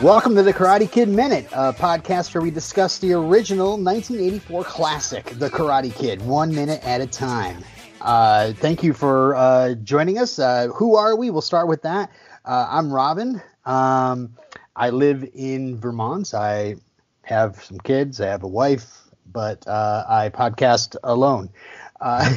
Welcome to the Karate Kid Minute, a podcast where we discuss the original 1984 classic, The Karate Kid, one minute at a time. Uh, thank you for uh, joining us. Uh, who are we? We'll start with that. Uh, I'm Robin. Um, I live in Vermont. I have some kids. I have a wife, but uh, I podcast alone. Uh,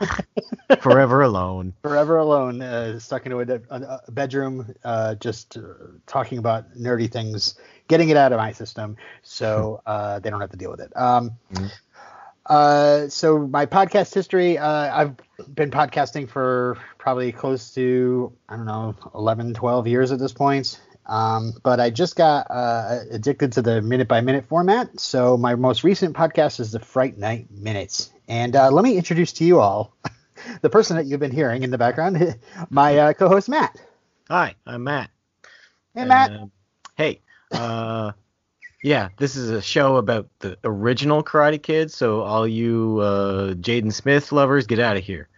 Forever alone. forever alone, uh, stuck into a, a, a bedroom, uh, just uh, talking about nerdy things, getting it out of my system, so uh, they don't have to deal with it. Um, Mhm. uh, so my podcast history, uh, I've been podcasting for probably close to I don't know 11, 12 years at this point. Um, but I just got uh, addicted to the minute by minute format. So my most recent podcast is the Fright Night Minutes. And uh, let me introduce to you all the person that you've been hearing in the background, my uh, co-host Matt. Hi, I'm Matt. Hey Matt. Um, hey. Uh, yeah, this is a show about the original Karate Kid. So all you uh, Jaden Smith lovers, get out of here.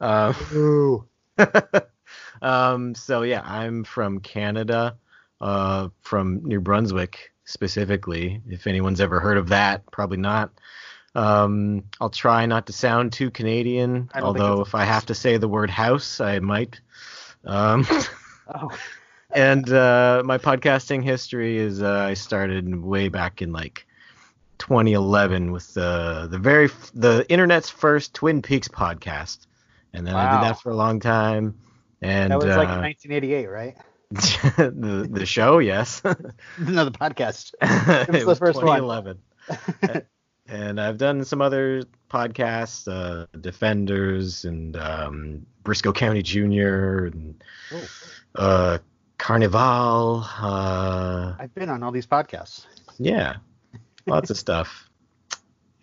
Uh, Ooh. um, so yeah, I'm from Canada, uh, from New Brunswick specifically. If anyone's ever heard of that, probably not. Um, I'll try not to sound too Canadian, I don't think although if I have to say the word house, I might. Um, Oh. and uh, my podcasting history is uh, I started way back in like 2011 with the the very f- the internet's first Twin Peaks podcast, and then I did that for a long time. And That was like uh, 1988, right? the the show, yes, no, the podcast. it the first one. 2011. and I've done some other podcasts, uh, Defenders and um, Brisco County Junior and Oh. uh, Carnival. Uh, I've been on all these podcasts. yeah, lots of stuff.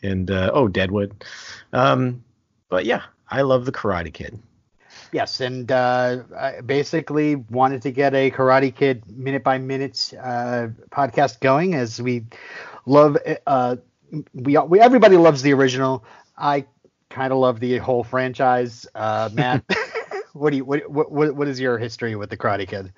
And uh, oh, Deadwood. Um, but yeah, I love the Karate Kid. Yes, and uh, I basically wanted to get a Karate Kid minute by minute uh, podcast going, as we love. Uh, we, we everybody loves the original. I kind of love the whole franchise. Uh, Matt, what do you what, what what is your history with the Karate Kid?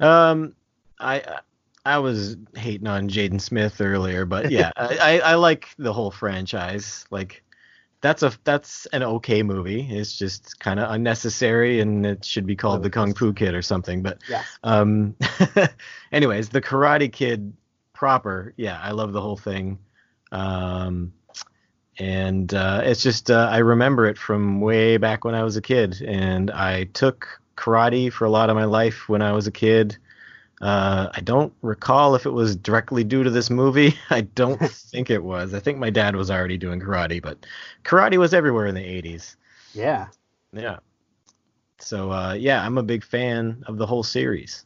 Um, I I was hating on Jaden Smith earlier, but yeah, I, I, I like the whole franchise. Like that's a that's an okay movie. It's just kind of unnecessary, and it should be called the Kung Fu Kid or something. But Yeah. um, anyways, the Karate Kid proper, yeah, I love the whole thing. Um, and uh, it's just uh, I remember it from way back when I was a kid, and I took karate for a lot of my life when I was a kid. Uh, I don't recall if it was directly due to this movie. I don't think it was. I think my dad was already doing karate, but karate was everywhere in the 80s. Yeah. Yeah. So uh, yeah, I'm a big fan of the whole series.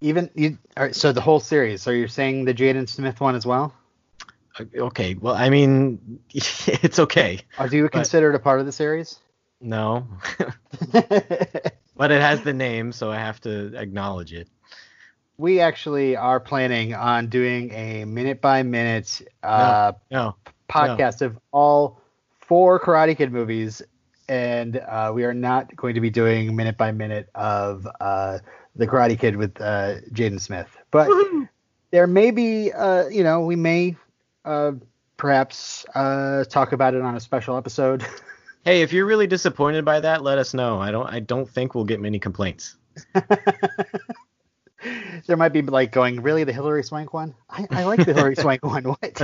Even you. All right, so the whole series. So you're saying the Jaden Smith one as well? Uh, Okay, well, I mean, it's okay. Are you considered a part of the series? No, but it has the name, so I have to acknowledge it. we actually are planning on doing a minute by minute uh, No, podcast of all four Karate Kid movies, and uh, we are not going to be doing minute by minute of uh, the Karate Kid with uh, Jaden Smith. But there may be, uh, you know, we may uh, perhaps uh, talk about it on a special episode. Hey, if you're really disappointed by that, let us know. I don't. I don't think we'll get many complaints. there might be like going, really, the Hilary Swank one? I, I like the Hilary Swank one. What?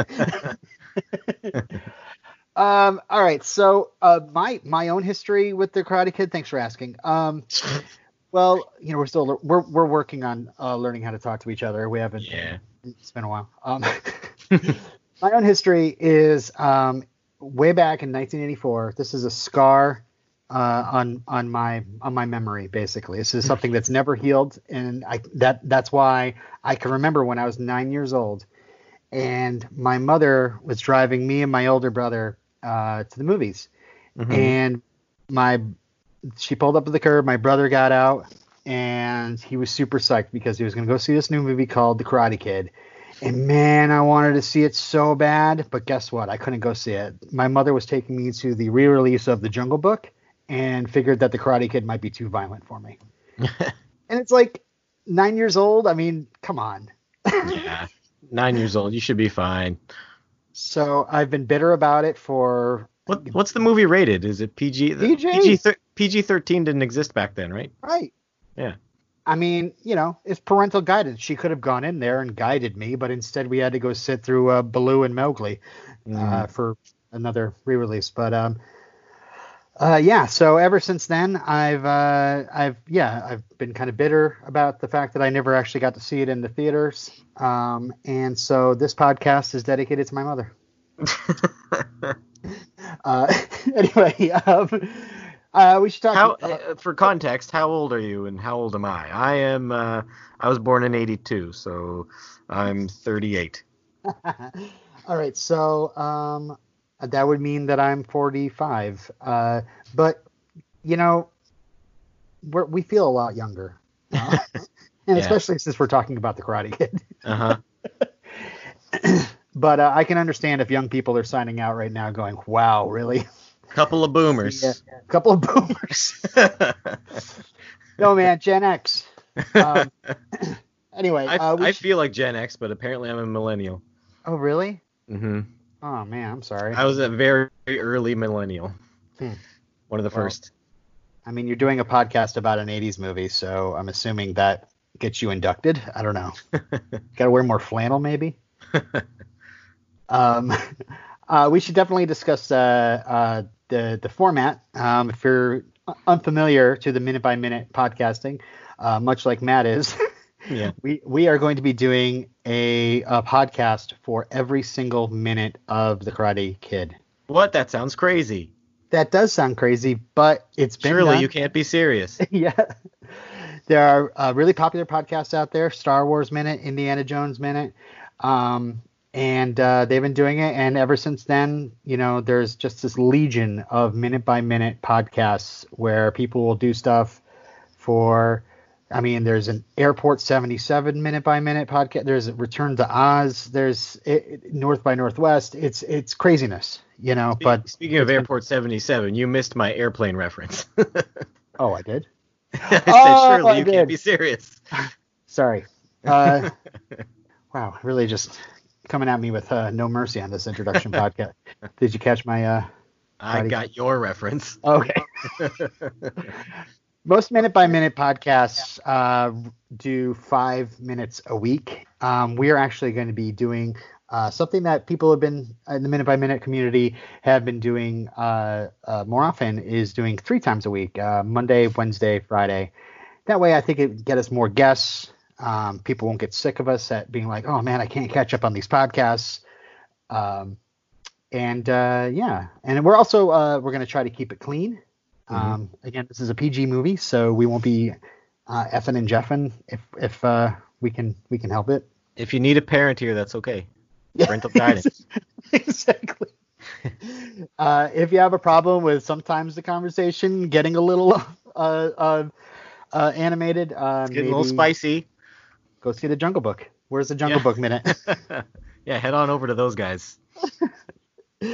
um. All right. So, uh, my my own history with the Karate Kid. Thanks for asking. Um. Well, you know, we're still we're we're working on uh, learning how to talk to each other. We haven't. Yeah. It's been a while. Um. My own history is um way back in 1984. This is a scar uh, on on my on my memory. Basically, this is something that's never healed, and I that that's why I can remember when I was nine years old, and my mother was driving me and my older brother uh, to the movies, Mhm. and my she pulled up to the curb. My brother got out, and he was super psyched because he was going to go see this new movie called The Karate Kid. And man, I wanted to see it so bad, but guess what? I couldn't go see it. My mother was taking me to the re-release of The Jungle Book, and figured that The Karate Kid might be too violent for me. and it's like, nine years old. I mean, come on. yeah, nine years old. You should be fine. So I've been bitter about it for What what's the movie rated? Is it PG? PG. PG thir- PG thirteen didn't exist back then, right? right. Yeah. I mean, you know, it's parental guidance. She could have gone in there and guided me, but instead we had to go sit through uh, Baloo and Mowgli uh, Mm. for another re-release. But um, uh, yeah. So ever since then, I've uh, I've yeah, I've been kind of bitter about the fact that I never actually got to see it in the theaters. Um, and so this podcast is dedicated to my mother. Uh, anyway, um, uh, we should talk. how uh, for context? How old are you, and how old am I? I am. Uh, I was born in '82, so I'm 38. All right, so um, that would mean that I'm 45. Uh, but you know, we're, we feel a lot younger, Uh, and Yeah. especially since we're talking about the Karate Kid. Uh huh. but uh, I can understand if young people are signing out right now, going, "Wow, really? Couple of boomers. Yeah, a couple of boomers." no, man, Gen X. Um, anyway, I, uh, I should- feel like Gen X, but apparently I'm a millennial. oh really? Mm hmm Oh man, I'm sorry. I was a very early millennial. Hmm. One of the Well, first. I mean, you're doing a podcast about an 80s movie, so I'm assuming that gets you inducted. I don't know. Got to wear more flannel, maybe. um, uh, we should definitely discuss uh, uh, the the format. Um, if you're unfamiliar to the minute by minute podcasting, uh, much like Matt is, Yeah. we we are going to be doing a, a podcast for every single minute of the Karate Kid. What? That sounds crazy. That does sound crazy, but it's been Surely done. you can't be serious. yeah. There are uh, really popular podcasts out there Star Wars Minute, Indiana Jones Minute. Um, and uh, they've been doing it. And ever since then, you know, there's just this legion of minute by minute podcasts where people will do stuff for. I mean, there's an Airport 77 minute by minute podcast. There's a Return to Oz. There's it, it- North by Northwest. It's it's craziness, you know. But Speaking of Airport 77, you missed my airplane reference. oh, I did. I said, Oh, surely I you did. can't be serious. Sorry. Uh, wow, really just coming at me with uh, no mercy on this introduction podcast. Did you catch my? Uh... I got your reference. Okay. Most minute by minute podcasts uh, do five minutes a week. Um, we are actually going to be doing uh, something that people have been in the minute by minute community have been doing uh, uh, more often is doing three times a week uh, Monday, Wednesday, Friday. That way, I think it would get us more guests. Um, people won't get sick of us at being like, oh man, I can't catch up on these podcasts. Um, and uh, yeah, and we're also uh, we're going to try to keep it clean. Um, again, this is a PG movie, so we won't be uh, effing and jeffing if if uh, we can we can help it. If you need a parent here, that's okay. Parental guidance. exactly. uh, if you have a problem with sometimes the conversation getting a little uh, uh, uh, animated, uh, It's getting a little spicy. Go see the Jungle Book. Where's the Jungle Yeah. Book minute? yeah, head on over to those guys.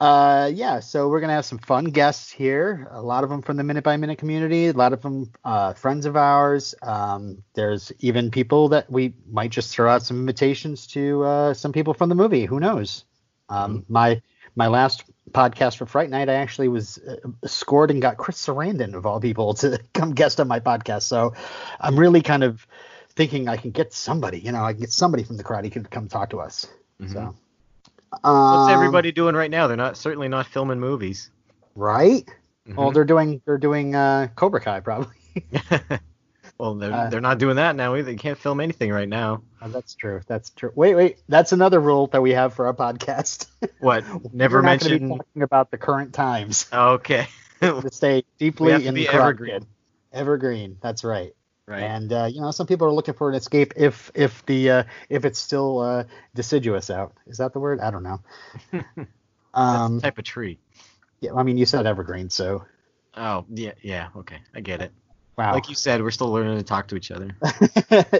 Uh, yeah, so we're gonna have some fun guests here. A lot of them from the Minute by Minute community. A lot of them uh, friends of ours. Um, there's even people that we might just throw out some invitations to. Uh, some people from the movie. Who knows? Um, My my last podcast for Fright Night, I actually was uh, scored and got Chris Sarandon of all people to come guest on my podcast. So I'm really kind of thinking I can get somebody. You know, I can get somebody from the Karate Kid to come talk to us. Mhm. So. What's Um, everybody doing right now? They're not certainly not filming movies. right? Well, Mhm. they're doing they're doing uh, Cobra Kai probably. well, they're uh, they're not doing that now either. They can't film anything right now. Oh, that's true. That's true. Wait, wait. That's another rule that we have for our podcast. What? Never We're not gonna mention. talking about the current times. Okay. to stay deeply We have to in the Karate evergreen. Kid. Evergreen. That's right. Right. And uh, you know, some people are looking for an escape if if the uh, if it's still uh, deciduous out. Is that the word? I don't know. Um, type of tree. yeah. I mean, you said evergreen, so Oh, yeah, yeah. Okay, I get it. wow. Like you said, we're still learning to talk to each other.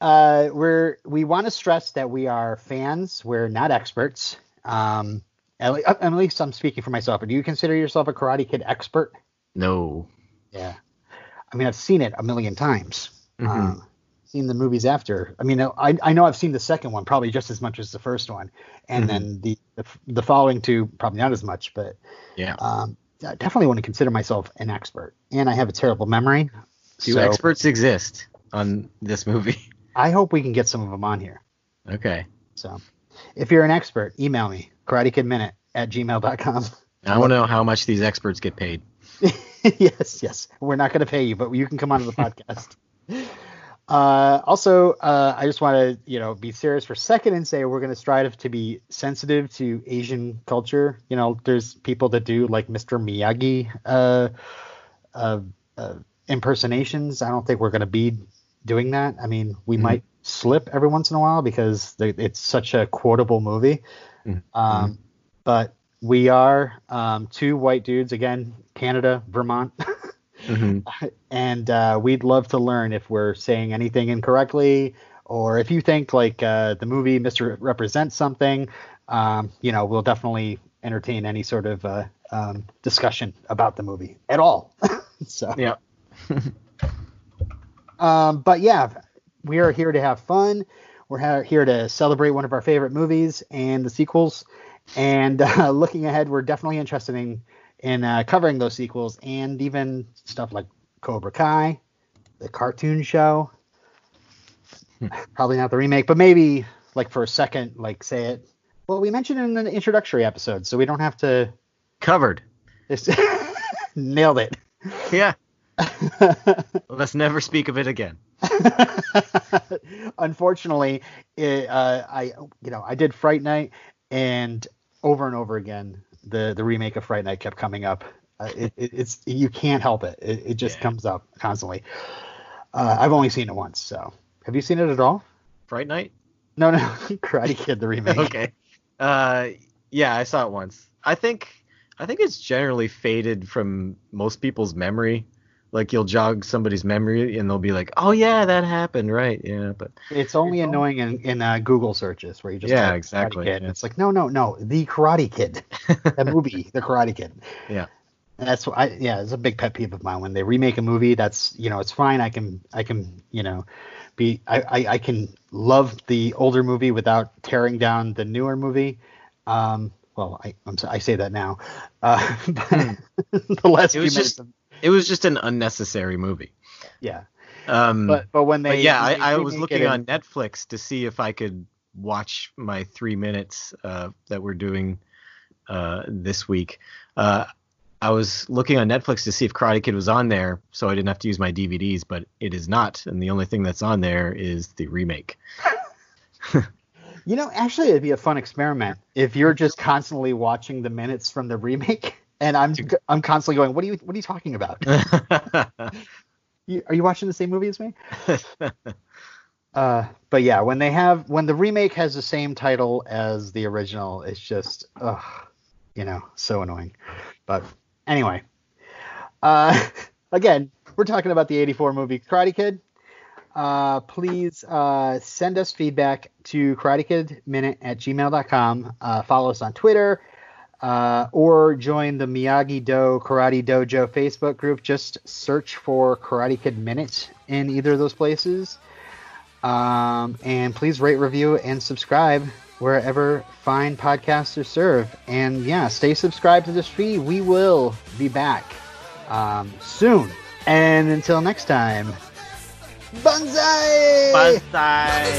uh, we're we want to stress that we are fans. We're not experts. Um, at, le- at least I'm speaking for myself. But do you consider yourself a Karate Kid expert? No. Yeah. I mean, I've seen it a million times. Mhm. Um, seen the movies after. I mean, I I know I've seen the second one probably just as much as the first one, and Mhm. then the, the the following two probably not as much, but yeah. um, I definitely want to consider myself an expert. And I have a terrible memory. Do so experts exist on this movie? I hope we can get some of them on here. Okay. So if you're an expert, email me, karatekidminute at gmail.com. I want to know how much these experts get paid. yes, yes. We're not going to pay you, but you can come onto the podcast. Uh, also, uh, I just want to, you know, be serious for a second and say we're going to strive to be sensitive to Asian culture. You know, there's people that do like Mr. Miyagi uh, uh, uh, impersonations. I don't think we're going to be doing that. I mean, we Mhm. might slip every once in a while because they, it's such a quotable movie. Mhm. Um, but we are um, two white dudes again, Canada, Vermont. hmm and uh, we'd love to learn if we're saying anything incorrectly or if you think like uh, the movie Mr. represents something. Um, you know, we'll definitely entertain any sort of uh, um, discussion about the movie at all. so, Yeah. um, but yeah, we are here to have fun. We're ha- here to celebrate one of our favorite movies and the sequels. And uh, looking ahead, we're definitely interested in in uh, covering those sequels and even stuff like Cobra Kai, the cartoon show. Probably not the remake, but maybe like for a second, like say it. Well, we mentioned it in the introductory episode, so we don't have to. Covered. Just nailed it. Yeah. Let's never speak of it again. Unfortunately, it, uh, I you know I did Fright Night, and over and over again, the the remake of Fright Night kept coming up. Uh, it, it, it's you can't help it. It, it just Yeah. comes up constantly. Uh, I've only seen it once, so have you seen it at all? Fright Night? No, no, Karate Kid the remake. okay. Uh, yeah, I saw it once. I think I think it's generally faded from most people's memory. Like you'll jog somebody's memory and they'll be like, "Oh yeah, that happened, right?" Yeah, but It's only It's annoying in, in uh, Google searches where you just Yeah, exactly, Kid. yeah. It's like no, no, no, the Karate Kid, the movie, the Karate Kid. Yeah. And that's what I yeah, it's a big pet peeve of mine when they remake a movie. That's you know it's fine. I can I can you know be I I, I can love the older movie without tearing down the newer movie. Um, well, I I'm, so- I say that now. Uh, but the last Hmm. few was minutes just- of, it was just an unnecessary movie. yeah. Um, But but when they but yeah, they I, I was looking on in- Netflix to see if I could watch my three minutes uh, that we're doing uh, this week. Uh, I was looking on Netflix to see if Karate Kid was on there, so I didn't have to use my DVDs, but it is not, and the only thing that's on there is the remake. You know, actually, it'd be a fun experiment if you're just constantly watching the minutes from the remake, and I'm I'm constantly going, "What are you What are you talking about? You, are you watching the same movie as me?" Uh, but yeah, when they have when the remake has the same title as the original, it's just, ugh, you know, so annoying. But anyway, uh, again, we're talking about the '84 movie Karate Kid. Uh, please uh, send us feedback to karatekidminute at gmail.com. Uh, follow us on Twitter uh, or join the Miyagi Do Karate Dojo Facebook group. Just search for Karate Kid Minute in either of those places. Um, and please rate, review, and subscribe wherever fine podcasts are served. And yeah, stay subscribed to this feed. We will be back um, soon. And until next time, Banzai! Banzai!